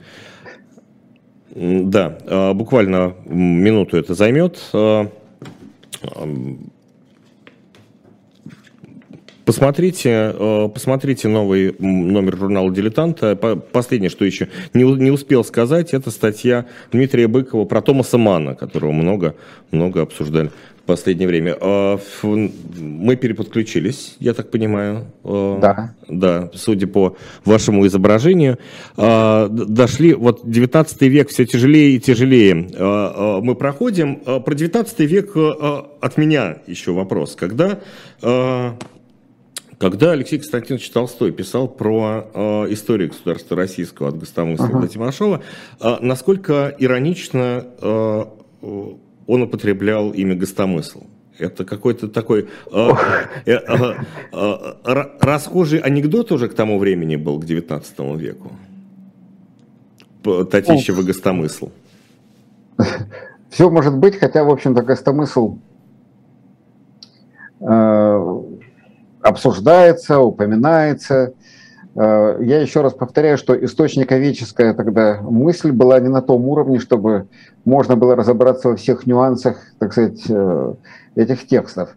Да, буквально минуту это займет. Посмотрите, э, посмотрите новый номер журнала «Дилетанта». Последнее, что еще не, не успел сказать, это статья Дмитрия Быкова про Томаса Мана, которого много, много обсуждали в последнее время. А, мы переподключились, я так понимаю. Э, да. Да, судя по вашему изображению. Дошли, вот 19 век все тяжелее и тяжелее мы проходим. Про 19 век от меня еще вопрос. Когда когда Алексей Константинович Толстой писал про э, историю государства российского от Гостомысла ага. до Тимошова, э, насколько иронично э, он употреблял имя Гостомысл? Это какой-то такой э, э, э, э, расхожий анекдот уже к тому времени был, к 19 веку. Татищева Гостомысл. Все может быть, хотя, в общем-то, Гостомысл э, обсуждается, упоминается. Э, я еще раз повторяю, что источниковеческая тогда мысль была не на том уровне, чтобы можно было разобраться во всех нюансах, так сказать, э, этих текстов.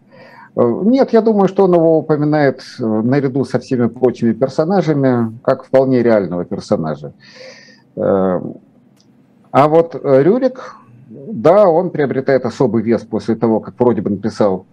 Э, нет, я думаю, что он его упоминает наряду со всеми прочими персонажами, как вполне реального персонажа. А вот Рюрик, да, он приобретает особый вес после того, как вроде бы написал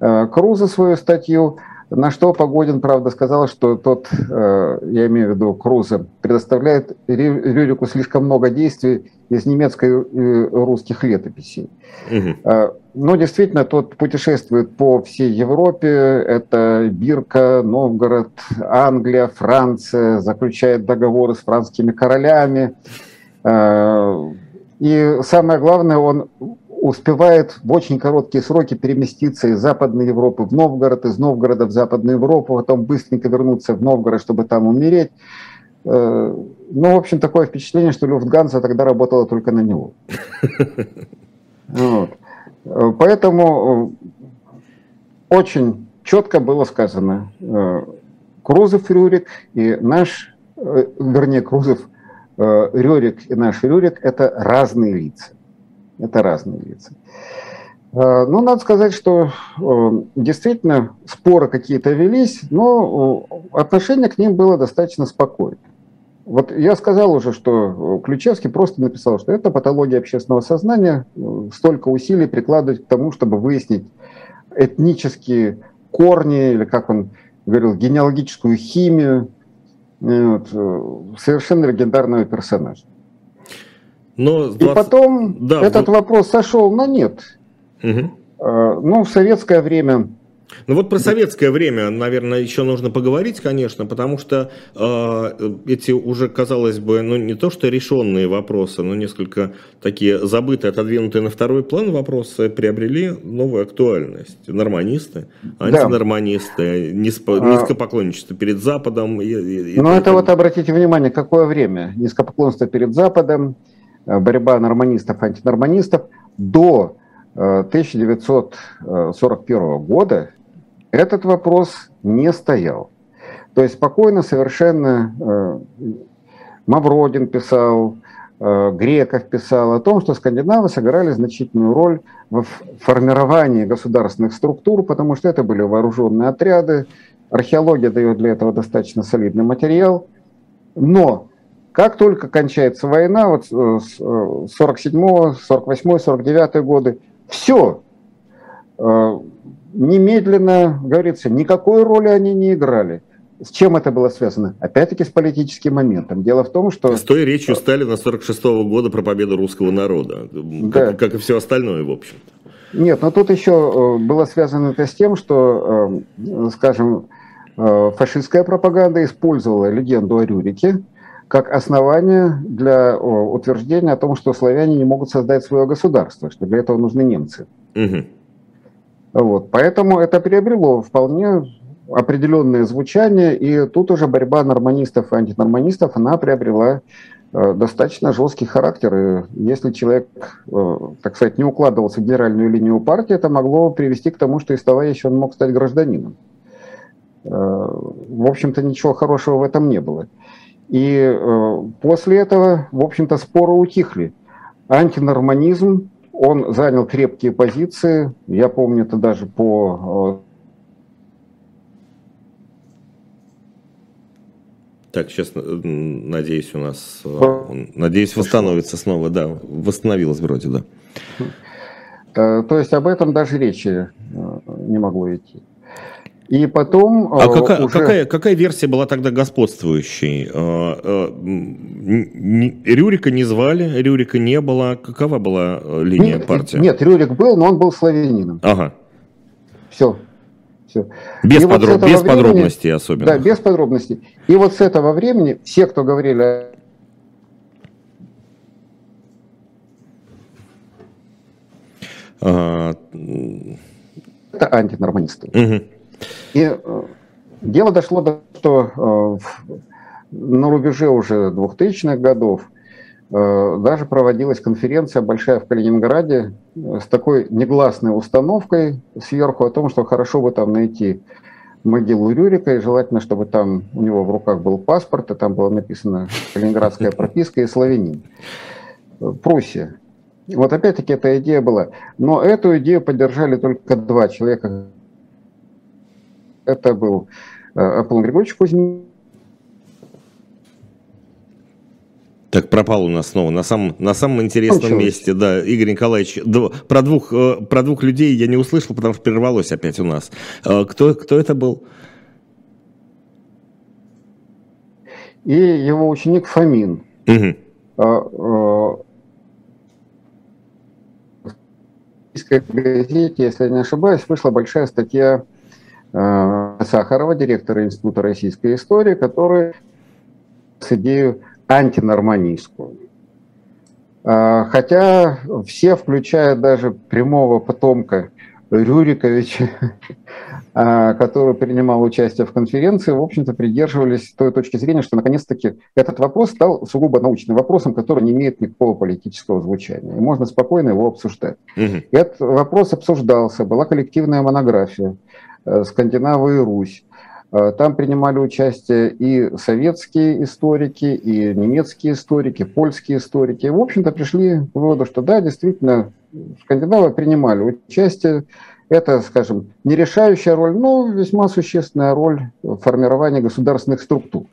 Круза свою статью, на что Погодин, правда, сказал, что тот, э, я имею в виду Круза, предоставляет Рюрику слишком много действий из немецкой и э, русских летописей. Угу. Но действительно, тот путешествует по всей Европе. Это Бирка, Новгород, Англия, Франция, заключает договоры с французскими королями. И самое главное, он успевает в очень короткие сроки переместиться из Западной Европы в Новгород, из Новгорода в Западную Европу, потом быстренько вернуться в Новгород, чтобы там умереть. Э, ну, в общем, такое впечатление, что Люфтганза тогда работала только на него. Вот. Э, поэтому э, очень четко было сказано, Крузов Рюрик и наш, вернее, Крузов Рюрик и наш Рюрик – это разные лица. Это разные лица. Ну, надо сказать, что действительно споры какие-то велись, но отношение к ним было достаточно спокойное. Вот я сказал уже, что Ключевский просто написал, что это патология общественного сознания, столько усилий прикладывать к тому, чтобы выяснить этнические корни, или как он говорил, генеалогическую химию вот, совершенно легендарного персонажа. Но 20... И потом да, этот вы... вопрос сошел на нет. Угу. Ну, в советское время ну вот про советское время, наверное, еще нужно поговорить, конечно, потому что э, эти уже, казалось бы, ну не то что решенные вопросы, но несколько такие забытые, отодвинутые на второй план вопросы приобрели новую актуальность. Норманисты, антинорманисты, да. низкопоклонничество перед Западом. И, и, ну это вот обратите внимание, какое время. Низкопоклонство перед Западом, борьба норманистов, антинорманистов до 1941 э, года этот вопрос не стоял. То есть спокойно совершенно э, Мавродин писал, э, Греков писал о том, что скандинавы сыграли значительную роль в формировании государственных структур, потому что это были вооруженные отряды, археология дает для этого достаточно солидный материал. Но как только кончается война, вот с 47 48 49 годы, все, э, немедленно, говорится, никакой роли они не играли. С чем это было связано? Опять-таки с политическим моментом. Дело в том, что... С той речью Сталина 46 -го года про победу русского народа, да. как, как и все остальное, в общем-то. Нет, но тут еще э, было связано это с тем, что, э, скажем, фашистская пропаганда использовала легенду о Рюрике как основание для утверждения о том, что славяне не могут создать свое государство, что для этого нужны немцы. Угу. Вот, поэтому это приобрело вполне определенное звучание, и тут уже борьба норманистов и антинорманистов, она приобрела э, достаточно жесткий характер. И если человек, э, так сказать, не укладывался в генеральную линию партии, это могло привести к тому, что из товарища он мог стать гражданином. Э, в общем-то, ничего хорошего в этом не было. И после этого, в общем-то, споры утихли. Антинорманизм он занял крепкие позиции. Я помню это даже по... Э, так, сейчас, надеюсь, у нас... Э, надеюсь, восстановится снова. Да, восстановилось вроде, да. Э, то есть об этом даже речи не могло идти. И потом... А какая, уже... какая, какая версия была тогда господствующей? Рюрика не звали, Рюрика не было. Какова была линия нет, партии? Нет, Рюрик был, но он был славянином. Ага. Все. Все. Без, подроб... вот без времени, подробностей особенно. Да, без подробностей. И вот с этого времени все, кто говорили а... это антинорманисты. Угу. И э, дело дошло до того, что э, на рубеже уже 2000-х годов э, даже проводилась конференция большая в Калининграде с такой негласной установкой сверху о том, что хорошо бы там найти могилу Рюрика, и желательно, чтобы там у него в руках был паспорт, и там было написано «Калининградская прописка» и «Славянин». Пруссия. Вот опять-таки эта идея была. Но эту идею поддержали только два человека, это был э, Аполлон Григорьевич Кузьмин. Так пропал у нас снова на самом, на самом интересном Началось. месте, да, Игорь Николаевич. Про двух, э, про двух людей я не услышал, потому что прервалось опять у нас. Э, кто, кто это был? И его ученик Фомин. Угу. В газете, если я не ошибаюсь, вышла большая статья Сахарова, директора Института российской истории, который с идею антинорманистскую. Хотя все, включая даже прямого потомка Рюриковича, а, который принимал участие в конференции, в общем-то, придерживались той точки зрения, что наконец-таки этот вопрос стал сугубо научным вопросом, который не имеет никакого политического звучания. И можно спокойно его обсуждать. Угу. Этот вопрос обсуждался, была коллективная монография э, «Скандинавы и Русь». Э, там принимали участие и советские историки, и немецкие историки, польские историки. В общем-то, пришли к выводу, что да, действительно, скандинавы принимали участие это, скажем, не решающая роль, но весьма существенная роль в формировании государственных структур.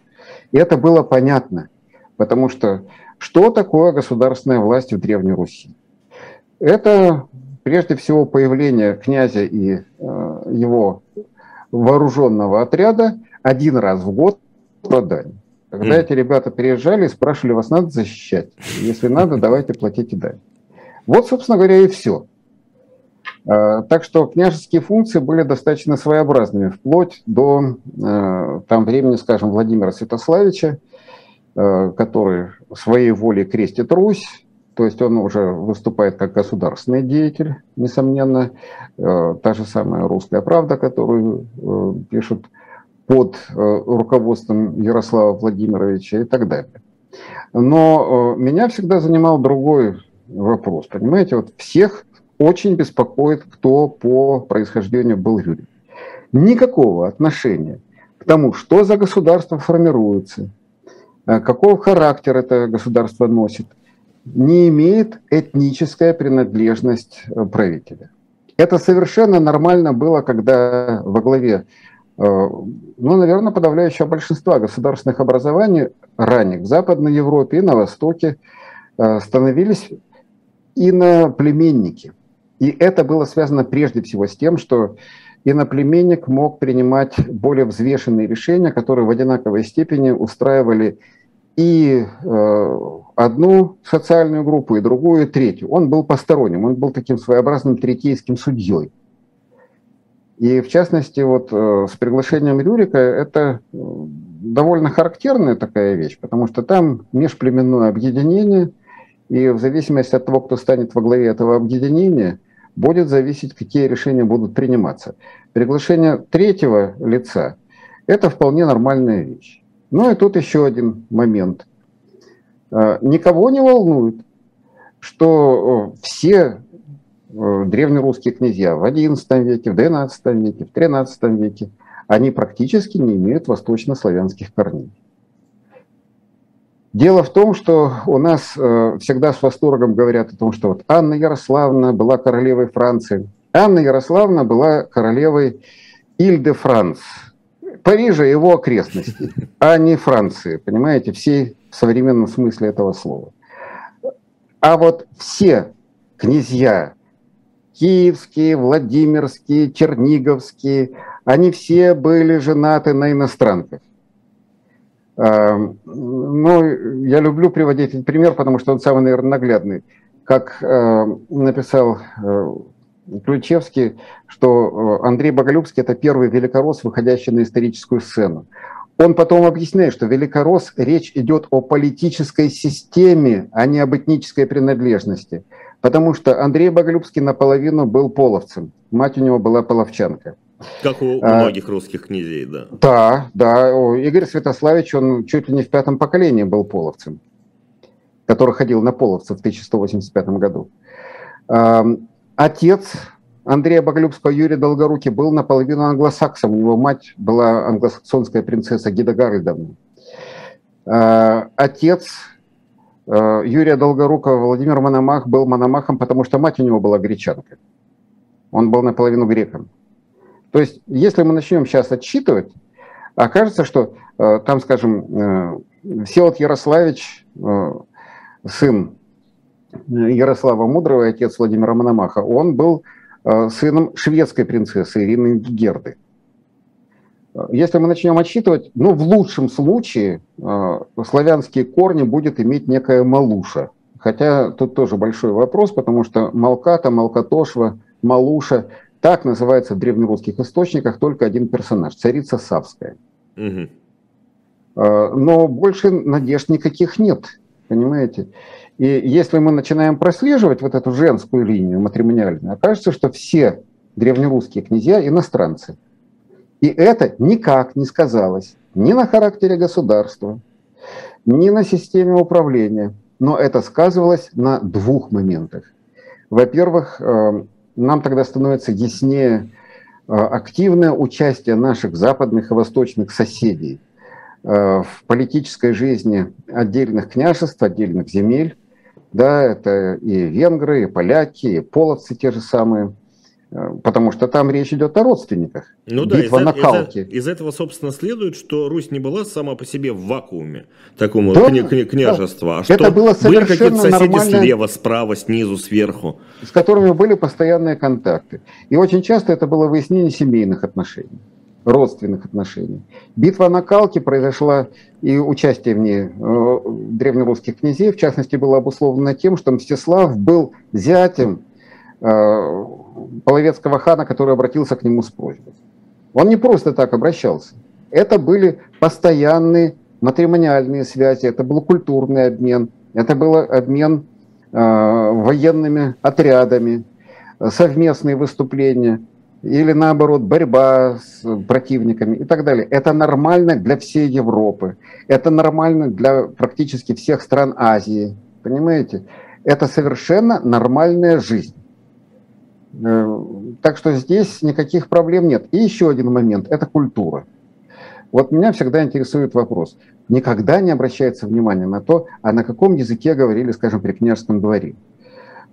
И это было понятно, потому что что такое государственная власть в Древней Руси? Это прежде всего появление князя и э, его вооруженного отряда один раз в год по дань. Когда mm. эти ребята приезжали и спрашивали, вас надо защищать? Если надо, давайте платите дань. Вот, собственно говоря, и все. Э, так что княжеские функции были достаточно своеобразными, вплоть до э, там времени, скажем, Владимира Святославича, который своей волей крестит Русь, то есть он уже выступает как государственный деятель, несомненно. Та же самая «Русская правда», которую пишут под руководством Ярослава Владимировича и так далее. Но меня всегда занимал другой вопрос. Понимаете, вот всех очень беспокоит, кто по происхождению был Юрий. Никакого отношения к тому, что за государство формируется, э, какого характер это государство носит, не имеет этническая принадлежность э, правителя. Это совершенно нормально было, когда во главе, э, ну, наверное, подавляющего большинства государственных образований ранних в Западной Европе и на Востоке становились иноплеменники. И это было связано прежде всего с тем, что иноплеменник мог принимать более взвешенные решения, которые в одинаковой степени устраивали и э, одну социальную группу, и другую, и третью. Он был посторонним, он был таким своеобразным третейским судьей. И в частности, вот э, с приглашением Рюрика это довольно характерная такая вещь, потому что там межплеменное объединение, и в зависимости от того, кто станет во главе этого объединения – будет зависеть, какие решения будут приниматься. Приглашение третьего лица – это вполне нормальная вещь. Ну и тут еще один момент. А, никого не волнует, что все древнерусские князья в XI веке, в XII веке, в XIII веке, они практически не имеют восточнославянских корней. Дело в том, что у нас э, всегда с восторгом говорят о том, что вот Анна Ярославна была королевой Франции. Анна Ярославна была королевой Иль-де-Франс, Парижа и его окрестностей, а не Франции, понимаете, всей в современном смысле этого слова. А вот все князья, киевские, владимирские, черниговские, они все были женаты на иностранках. Эм, ну, я люблю приводить этот пример, потому что он самый, наверное, наглядный. Как э, написал э, Ключевский, что э, Андрей Боголюбский – это первый великорос, выходящий на историческую сцену. Он потом объясняет, что великорос речь идет о политической системе, а не об этнической принадлежности. Потому что Андрей Боголюбский наполовину был половцем, мать у него была половчанка. Как у, а, многих русских князей, да. Да, да. Игорь Святославич, он чуть ли не в пятом поколении был половцем, который ходил на половцев в 1185 году. Отец Андрея Боголюбского, Юрий Долгорукий, был наполовину англосаксом. У него мать была англосаксонская принцесса Гида Гарольдовна. А, отец а, Юрия Долгорукова, Владимир Мономах, был мономахом, потому что мать у него была гречанка. Он был наполовину греком. То есть, если мы начнем сейчас отсчитывать, окажется, что э, там, скажем, э, Всеволод Ярославич, э, сын Ярослава Мудрого, отец Владимира Мономаха, он был сыном шведской принцессы Ирины Герды. Если мы начнем отсчитывать, ну, в лучшем случае славянские корни будет иметь некая Малуша. Хотя тут тоже большой вопрос, потому что Малката, Малкатошва, Малуша так называется в древнерусских источниках только один персонаж – царица Савская. Угу. Но больше надежд никаких нет. Понимаете? И если мы начинаем прослеживать вот эту женскую линию матримониальную, окажется, что все древнерусские князья иностранцы. И это никак не сказалось ни на характере государства, ни на системе управления, но это сказывалось на двух моментах. Во-первых, э, нам тогда становится яснее э, активное участие наших западных и восточных соседей э, в политической жизни отдельных княжеств, отдельных земель. Да, это и венгры, и поляки, и половцы те же самые – Э, потому что там речь идет о родственниках. Ну да, Битва из, на Калке. Из, из этого, собственно, следует, что Русь не была сама по себе в вакууме такому да, кня, кня, княжества, да. а что Это было были какие-то соседи слева, справа, снизу, сверху. С которыми были постоянные контакты. И очень часто это было выяснение семейных отношений родственных отношений. Битва на Калке произошла и участие в ней э, древнерусских князей, в частности, было обусловлено тем, что Мстислав был зятем э, половецкого хана, который обратился к нему с просьбой. Он не просто так обращался. Это были постоянные матримониальные связи, это был культурный обмен, это был обмен э, военными отрядами, совместные выступления или наоборот борьба с противниками и так далее. Это нормально для всей Европы, это нормально для практически всех стран Азии, понимаете? Это совершенно нормальная жизнь. Э, так что здесь никаких проблем нет. И еще один момент – это культура. Вот меня всегда интересует вопрос. Никогда не обращается внимание на то, а на каком языке говорили, скажем, при княжеском дворе.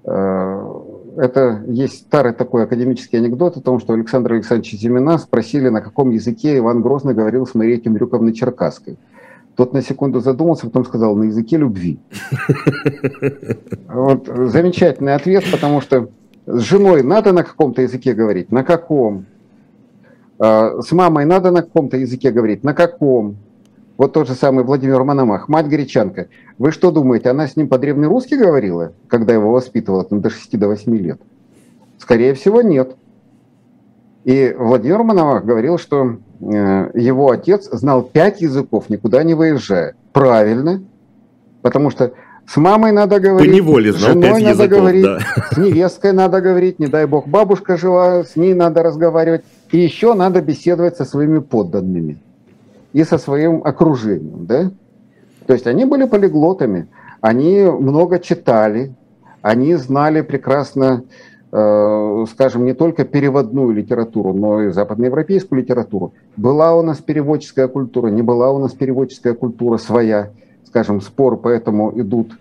Э, это есть старый такой академический анекдот о том, что Александр Александрович Зимина спросили, на каком языке Иван Грозный говорил с Марией Темрюковной Черкасской. Тот на секунду задумался, потом сказал, на языке любви. Вот замечательный ответ, потому что с женой надо на каком-то языке говорить? На каком? А, с мамой надо на каком-то языке говорить? На каком? Вот тот же самый Владимир Мономах, мать гречанка. Вы что думаете, она с ним по-древнерусски говорила, когда его воспитывала там, до 6-8 лет? Скорее всего, нет. И Владимир Мономах говорил, что э, его отец знал пять языков, никуда не выезжая. Правильно, потому что с мамой надо говорить, По неволе знал с женой надо языков, говорить, да. с невесткой надо говорить, не дай бог, бабушка жила, с ней надо разговаривать. И еще надо беседовать со своими подданными и со своим окружением. Да? То есть они были полиглотами, они много читали, они знали прекрасно, э, скажем, не только переводную литературу, но и западноевропейскую литературу. Была у нас переводческая культура, не была у нас переводческая культура своя – скажем, спор поэтому идут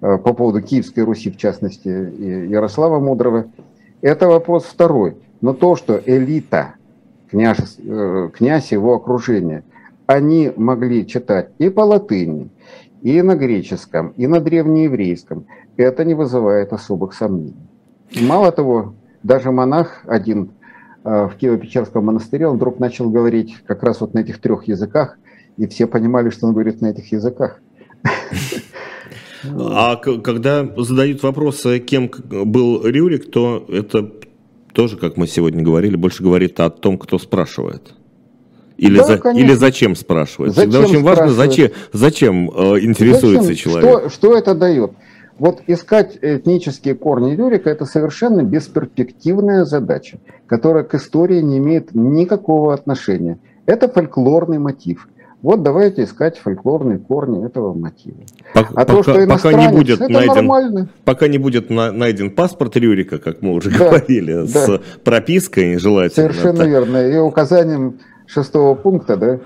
э, по поводу Киевской Руси, в частности, и Ярослава Мудрого. Это вопрос второй. Но то, что элита, княж, э, князь его окружение, они могли читать и по латыни, и на греческом, и на древнееврейском, это не вызывает особых сомнений. Мало того, даже монах один э, в Киево-Печерском монастыре, он вдруг начал говорить как раз вот на этих трех языках, и все понимали, что он говорит на этих языках. А когда задают вопрос, кем был Рюрик, то это тоже, как мы сегодня говорили, больше говорит о том, кто спрашивает. Или, да, за, или зачем спрашивает. Зачем Всегда очень важно, зачем, зачем э, интересуется зачем? человек. Что, что это дает? Вот искать этнические корни Рюрика – это совершенно бесперспективная задача, которая к истории не имеет никакого отношения. Это фольклорный мотив. Вот давайте искать фольклорные корни этого мотива. Пока, а то, что пока не будет это найден, нормально. Пока не будет на, найден паспорт Рюрика, как мы уже да, говорили, да. с пропиской желательно. Совершенно так. верно. И указанием шестого пункта, да?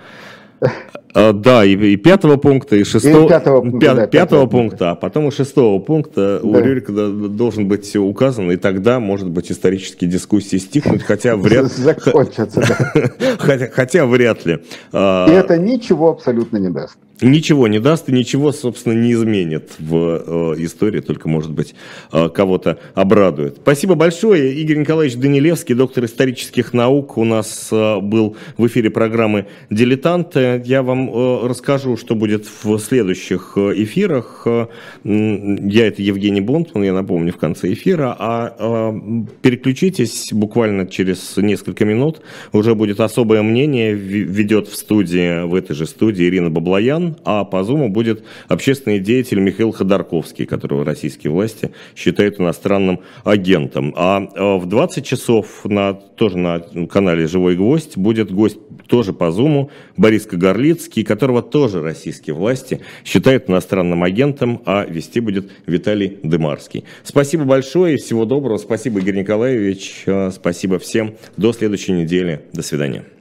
А, да, и, и пятого пункта, и шестого, и пятого, пункта, пя, да, пятого пункта, а потом у шестого пункта да. у Рюрика должен быть указан, и тогда, может быть, исторические дискуссии стихнут, хотя вряд Закончатся, да. хотя, хотя вряд ли. А, и это ничего абсолютно не даст ничего не даст и ничего, собственно, не изменит в э, истории, только, может быть, э, кого-то обрадует. Спасибо большое. Игорь Николаевич Данилевский, доктор исторических наук, у нас э, был в эфире программы «Дилетанты». Я вам э, расскажу, что будет в следующих э, эфирах. Э, я это Евгений Бонтман, я напомню, в конце эфира. А э, переключитесь буквально через несколько минут. Уже будет особое мнение. Ведет в студии, в этой же студии Ирина Баблоян. А по Зуму будет общественный деятель Михаил Ходорковский, которого российские власти считают иностранным агентом. А в 20 часов на, тоже на канале «Живой гвоздь» будет гость тоже по Зуму, Борис Кагарлицкий, которого тоже российские власти считают иностранным агентом, а вести будет Виталий Дымарский. Спасибо большое и всего доброго. Спасибо, Игорь Николаевич. Спасибо всем. До следующей недели. До свидания.